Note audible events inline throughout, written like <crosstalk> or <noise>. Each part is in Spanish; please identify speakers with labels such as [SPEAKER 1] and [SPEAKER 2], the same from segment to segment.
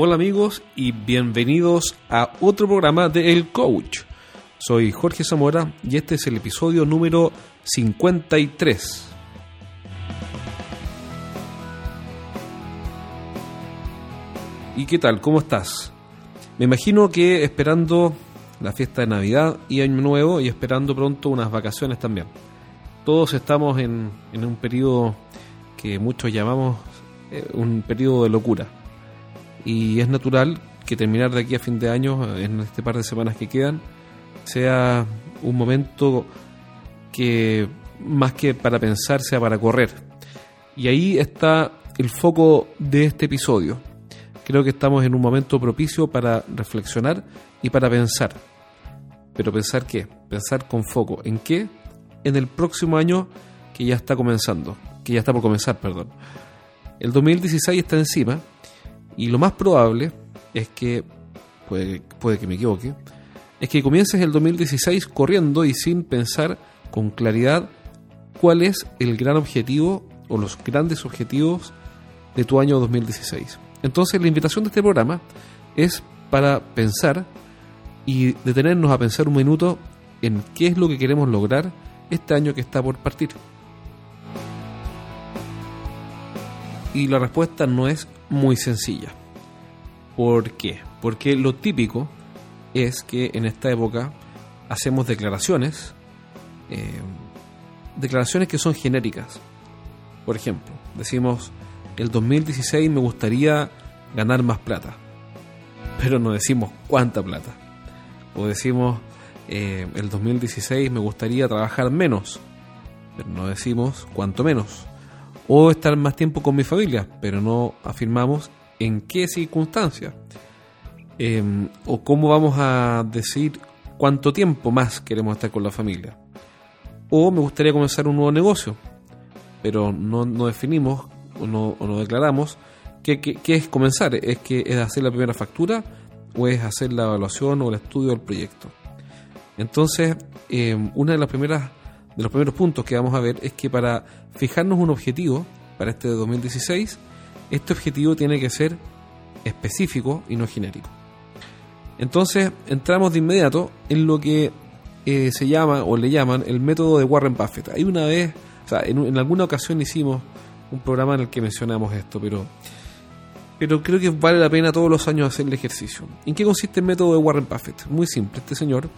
[SPEAKER 1] Hola amigos y bienvenidos a otro programa de El Coach. Soy Jorge Zamora y este es el episodio número 53. ¿Y qué tal? ¿Cómo estás? Me imagino que esperando la fiesta de Navidad y Año Nuevo y esperando pronto unas vacaciones también. Todos estamos en, en un periodo que muchos llamamos eh, un periodo de locura. Y es natural que terminar de aquí a fin de año, en este par de semanas que quedan, sea un momento que más que para pensar sea para correr. Y ahí está el foco de este episodio. Creo que estamos en un momento propicio para reflexionar y para pensar. Pero pensar qué? Pensar con foco. ¿En qué? En el próximo año que ya está comenzando. Que ya está por comenzar, perdón. El 2016 está encima y lo más probable es que, puede, puede que me equivoque, es que comiences el 2016 corriendo y sin pensar con claridad cuál es el gran objetivo o los grandes objetivos de tu año 2016. Entonces la invitación de este programa es para pensar y detenernos a pensar un minuto en qué es lo que queremos lograr este año que está por partir. Y la respuesta no es muy sencilla. ¿Por qué? Porque lo típico es que en esta época hacemos declaraciones, eh, declaraciones que son genéricas. Por ejemplo, decimos, el 2016 me gustaría ganar más plata, pero no decimos cuánta plata. O decimos, eh, el 2016 me gustaría trabajar menos, pero no decimos cuánto menos. O estar más tiempo con mi familia, pero no afirmamos en qué circunstancias. Em, o cómo vamos a decir cuánto tiempo más queremos estar con la familia. O me gustaría comenzar un nuevo negocio, pero no, no definimos o no, o no declaramos qué, qué, qué, es comenzar. ¿Es que es hacer la primera factura o es hacer la evaluación o el estudio del proyecto? Entonces, eh, una de las primeras de los primeros puntos que vamos a ver es que para fijarnos un objetivo para este 2016, este objetivo tiene que ser específico y no genérico. Entonces, entramos de inmediato en lo que eh, se llama o le llaman el método de Warren Buffett. Hay una vez, o sea, en alguna ocasión hicimos un programa en el que mencionamos esto, pero pero creo que vale la pena todos los años hacer el ejercicio. ¿En qué consiste el método de Warren Buffett? Muy simple, este señor,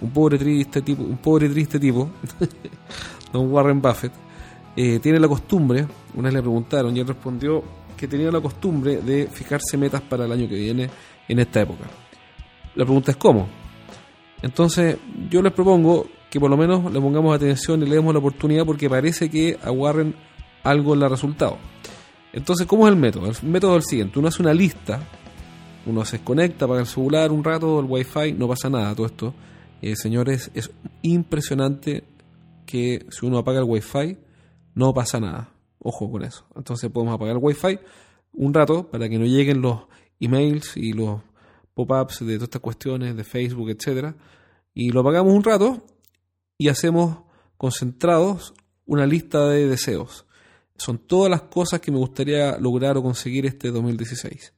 [SPEAKER 1] un pobre triste tipo, un pobre triste tipo, <laughs> don Warren Buffett, eh, tiene la costumbre, una vez le preguntaron y él respondió que tenía la costumbre de fijarse metas para el año que viene en esta época. La pregunta es cómo. Entonces, yo les propongo que por lo menos le pongamos atención y le demos la oportunidad porque parece que a Warren algo le ha resultado. Entonces, ¿cómo es el método? El método es el siguiente: uno hace una lista, uno se desconecta, apaga el celular un rato, el wifi, no pasa nada, todo esto. Eh, señores, es impresionante que si uno apaga el wifi, no pasa nada. Ojo con eso. Entonces podemos apagar el wifi un rato para que no lleguen los emails y los pop-ups de todas estas cuestiones de Facebook, etcétera. Y lo apagamos un rato y hacemos concentrados una lista de deseos son todas las cosas que me gustaría lograr o conseguir este 2016.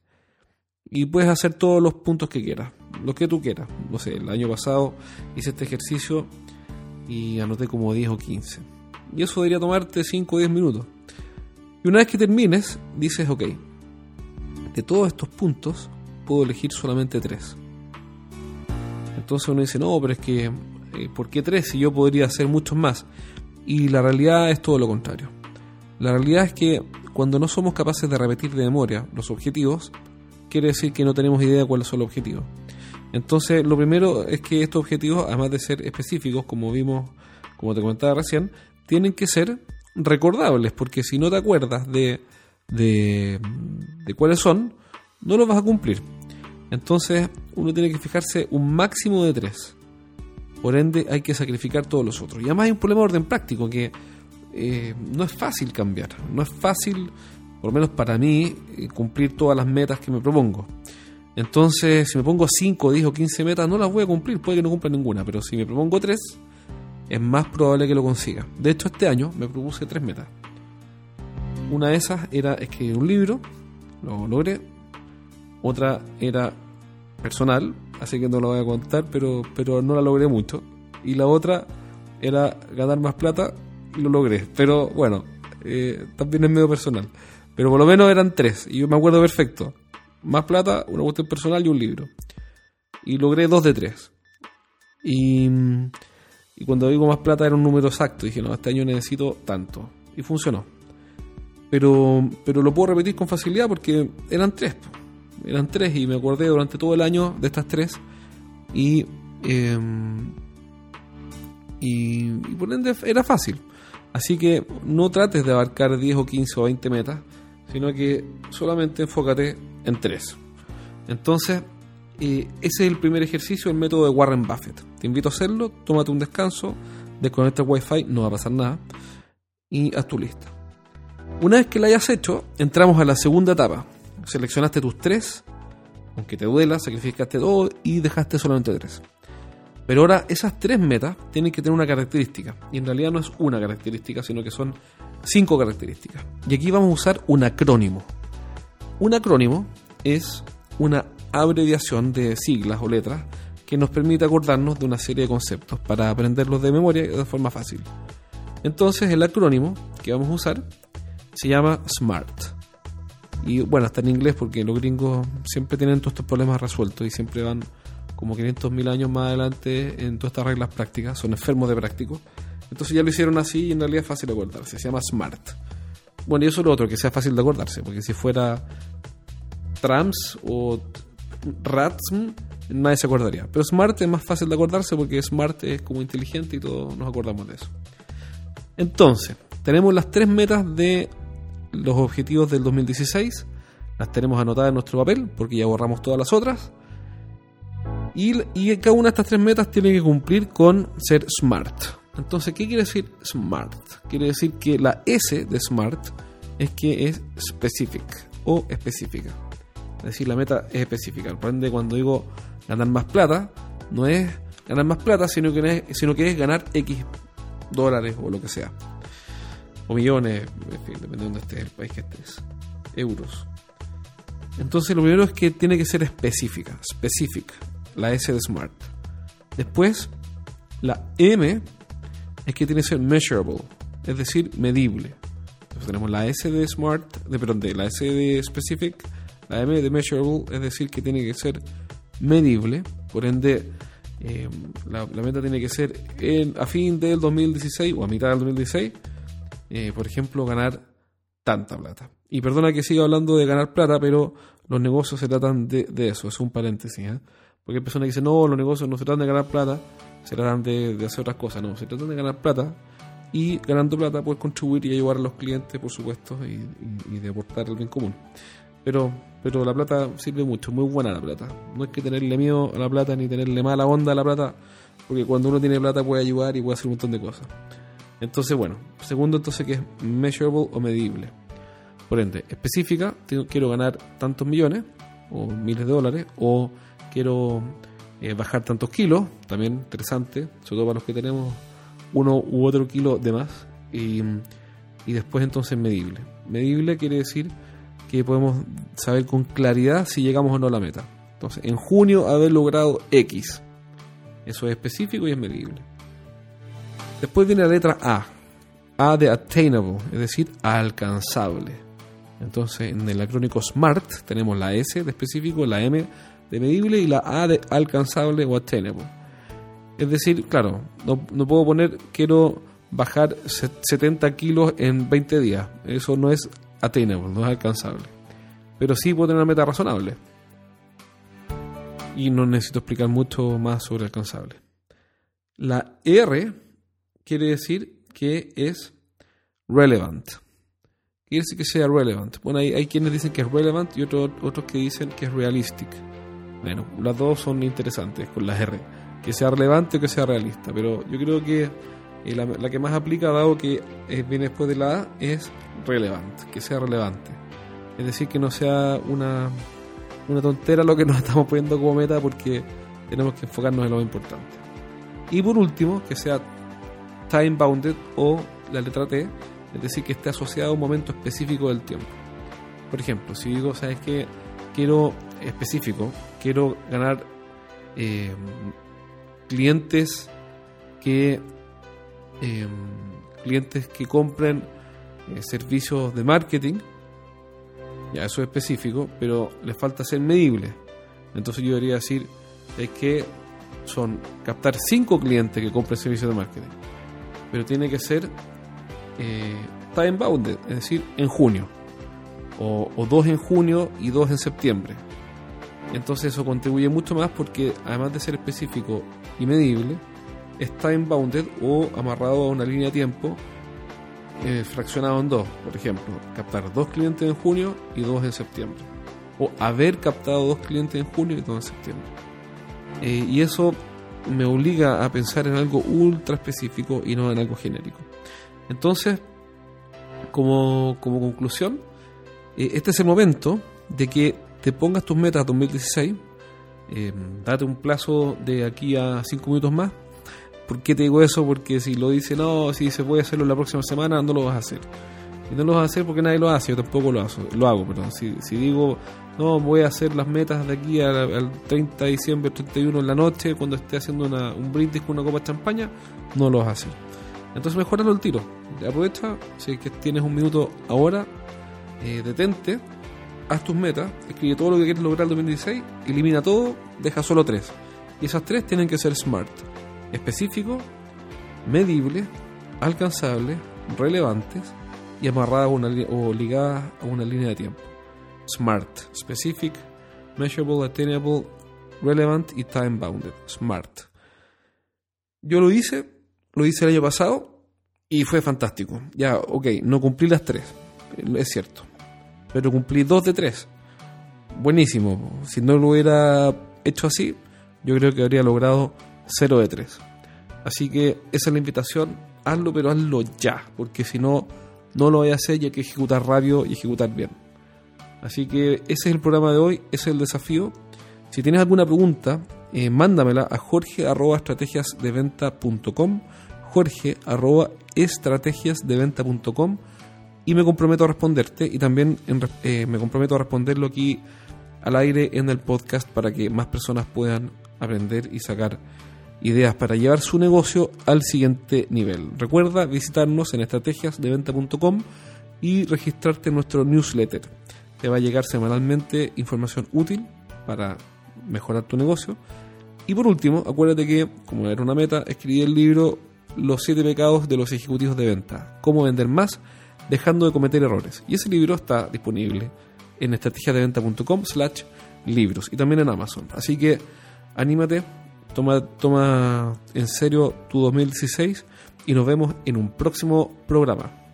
[SPEAKER 1] Y puedes hacer todos los puntos que quieras, lo que tú quieras. No sé, el año pasado hice este ejercicio y anoté como 10 o 15. Y eso debería tomarte 5 o 10 minutos. Y una vez que termines, dices, ok, de todos estos puntos puedo elegir solamente 3. Entonces uno dice, no, pero es que, eh, ¿por qué 3 si yo podría hacer muchos más? Y la realidad es todo lo contrario. La realidad es que cuando no somos capaces de repetir de memoria los objetivos, quiere decir que no tenemos idea de cuáles son los objetivos. Entonces, lo primero es que estos objetivos, además de ser específicos, como vimos, como te comentaba recién, tienen que ser recordables, porque si no te acuerdas de, de, de cuáles son, no los vas a cumplir. Entonces, uno tiene que fijarse un máximo de tres. Por ende, hay que sacrificar todos los otros. Y además hay un problema de orden práctico, que eh, no es fácil cambiar, no es fácil, por lo menos para mí, eh, cumplir todas las metas que me propongo. Entonces, si me pongo 5, 10 o 15 metas, no las voy a cumplir, puede que no cumpla ninguna, pero si me propongo 3, es más probable que lo consiga. De hecho, este año me propuse 3 metas. Una de esas era escribir un libro, lo logré. otra era personal, así que no lo voy a contar, pero, pero no la logré mucho. Y la otra era ganar más plata lo logré. Pero bueno, eh, también es medio personal. Pero por lo menos eran tres, y yo me acuerdo perfecto. Más plata, una cuestión personal y un libro. Y logré dos de tres. Y, y cuando digo más plata era un número exacto. Dije, no, este año necesito tanto. Y funcionó. Pero, pero lo puedo repetir con facilidad porque eran tres. Eran tres y me acordé durante todo el año de estas tres. Y, em, y, y por ende era fácil. Así que no trates de abarcar 10 o 15 o 20 metas, sino que solamente enfócate en tres. Entonces, eh, ese es el primer ejercicio, el método de Warren Buffett. Te invito a hacerlo, tómate un descanso, desconecta el wifi, no va a pasar nada, y haz tu lista. Una vez que la hayas hecho, entramos a la segunda etapa. Seleccionaste tus tres, aunque te duela, sacrificaste dos y dejaste solamente tres. Pero ahora esas tres metas tienen que tener una característica. Y en realidad no es una característica, sino que son cinco características. Y aquí vamos a usar un acrónimo. Un acrónimo es una abreviación de siglas o letras que nos permite acordarnos de una serie de conceptos para aprenderlos de memoria de forma fácil. Entonces el acrónimo que vamos a usar se llama SMART. Y bueno, está en inglés porque los gringos siempre tienen todos estos problemas resueltos y siempre van como 500.000 años más adelante en todas estas reglas prácticas, son enfermos de práctico. Entonces ya lo hicieron así y en realidad es fácil de acordarse, se llama SMART. Bueno, y eso es lo otro, que sea fácil de acordarse, porque si fuera trams o ratsm, nadie se acordaría. Pero smart es más fácil de acordarse porque smart es como inteligente y todos nos acordamos de eso. Entonces, tenemos las tres metas de los objetivos del 2016. Las tenemos anotadas en nuestro papel porque ya borramos todas las otras. Y, y cada una de estas tres metas tiene que cumplir con ser smart. Entonces, ¿qué quiere decir smart? Quiere decir que la S de smart es que es specific o específica. Es decir, la meta es específica. Por ende, cuando digo ganar más plata, no es ganar más plata, sino que es, sino que es ganar X dólares o lo que sea. O millones, en fin, dependiendo de este el país que estés. Euros. Entonces, lo primero es que tiene que ser específica, specific, la S de Smart. Después, la M es que tiene que ser measurable, es decir, medible. Entonces tenemos la S de Smart, de, perdón, de la S de Specific, la M de Measurable, es decir, que tiene que ser medible, por ende eh, la, meta tiene que ser en, a fin del 2016 o a mitad del 2016, eh, por ejemplo, ganar tanta plata. Y perdona que siga hablando de ganar plata, pero los negocios se tratan de, eso, es un paréntesis. ¿eh? Porque hay personas que dicen, no, los negocios no se tratan de ganar plata, se tratan de, hacer otras cosas, no, se tratan de ganar plata y ganando plata puedes contribuir y ayudar a los clientes, por supuesto, y, de aportar el bien común. Pero, pero la plata sirve mucho, muy buena la plata. No hay que tenerle miedo a la plata ni tenerle mala onda a la plata, porque cuando uno tiene plata puede ayudar y puede hacer un montón de cosas. Entonces, bueno, segundo entonces que es measurable o medible. Por ende, específica, quiero ganar tantos millones o miles de dólares o quiero eh, bajar tantos kilos, también interesante, sobre todo para los que tenemos uno u otro kilo de más. Y, y después entonces medible. Medible quiere decir que podemos saber con claridad si llegamos o no a la meta. Entonces, en junio haber logrado X. Eso es específico y es medible. Después viene la letra A. A de attainable, es decir, alcanzable. Entonces, en el acrónico SMART tenemos la S de específico, la M de medible y la A de alcanzable o attainable. Es decir, claro, no, puedo poner quiero bajar 70 kilos en 20 días. Eso no es attainable, no es alcanzable. Pero sí puedo tener una meta razonable. Y no necesito explicar mucho más sobre alcanzable. La R quiere decir que es relevant. Quiere decir que sea relevant. Bueno, hay, hay quienes dicen que es relevant y otros, otros que dicen que es realistic. Bueno, las dos son interesantes con la R. Que sea relevante o que sea realista. Pero yo creo que eh, la, que más aplica, dado que viene después de la A, es relevante. Que sea relevante. Es decir, que no sea una, una tontera lo que nos <laughs> estamos poniendo como meta porque tenemos que enfocarnos en lo importante. Y por último, que sea time bounded o la letra T, es decir, que esté asociado a un momento específico del tiempo. Por ejemplo, si digo, ¿sabes qué? Quiero específico, quiero ganar eh, clientes que eh, clientes que compren eh, servicios de marketing. Ya eso es específico, pero les falta ser medible. Entonces yo debería decir es que son captar cinco clientes que compren servicios de marketing. Pero tiene que ser eh, time bounded, es decir, en junio. O, dos en junio y dos en septiembre. Entonces eso contribuye mucho más porque además de ser específico y medible, es time bounded o amarrado a una línea de tiempo eh, fraccionado en dos. Por ejemplo, captar dos clientes en junio y dos en septiembre. O haber captado dos clientes en junio y dos en septiembre. Eh, y eso me obliga a pensar en algo ultra específico y no en algo genérico. Entonces, como, como conclusión, eh, este es el momento de que te pongas tus metas 2016, date un plazo de aquí a 5 minutos más ¿Por qué te digo eso? Porque si lo dice, no, si se puede hacerlo la próxima semana, no lo vas a hacer. Y no lo vas a hacer porque nadie lo hace, yo tampoco lo, hago, lo hago pero si, si digo, no, voy a hacer las metas de aquí al, 30 de diciembre, 31 en la noche, cuando esté haciendo una, un brindis con una copa de champaña, no lo vas a hacer. Entonces mejoralo el tiro. Aprovecha, si es que tienes un minuto ahora, eh, detente, haz tus metas, escribe todo lo que quieres lograr el 2016, elimina todo, deja solo tres. Y esas tres tienen que ser smart específico, medible, alcanzable, relevantes y amarradas o ligadas a una línea de tiempo. SMART, specific, measurable, attainable, relevant y time bounded. SMART. Yo lo hice, lo hice el año pasado y fue fantástico. Ya, ok, no cumplí las tres, es cierto, pero cumplí dos de tres. Buenísimo. Si no lo hubiera hecho así, yo creo que habría logrado 0 de 3. Así que esa es la invitación, hazlo, pero hazlo ya, porque si no, no lo voy a hacer y hay que ejecutar rápido y ejecutar bien. Así que ese es el programa de hoy, ese es el desafío. Si tienes alguna pregunta, eh, mándamela a jorge arroba estrategiasdeventa.com jorge arroba estrategiasdeventa.com y me comprometo a responderte y también eh, me comprometo a responderlo aquí al aire en el podcast para que más personas puedan aprender y sacar ideas para llevar su negocio al siguiente nivel. Recuerda visitarnos en estrategiasdeventa.com y registrarte en nuestro newsletter. Te va a llegar semanalmente información útil para mejorar tu negocio. Y por último, acuérdate que, como era una meta, escribí el libro Los siete pecados de los ejecutivos de venta. Cómo vender más dejando de cometer errores. Y ese libro está disponible en estrategiasdeventa.com slash libros y también en Amazon. Así que anímate, Toma, toma en serio tu 2016 y nos vemos en un próximo programa.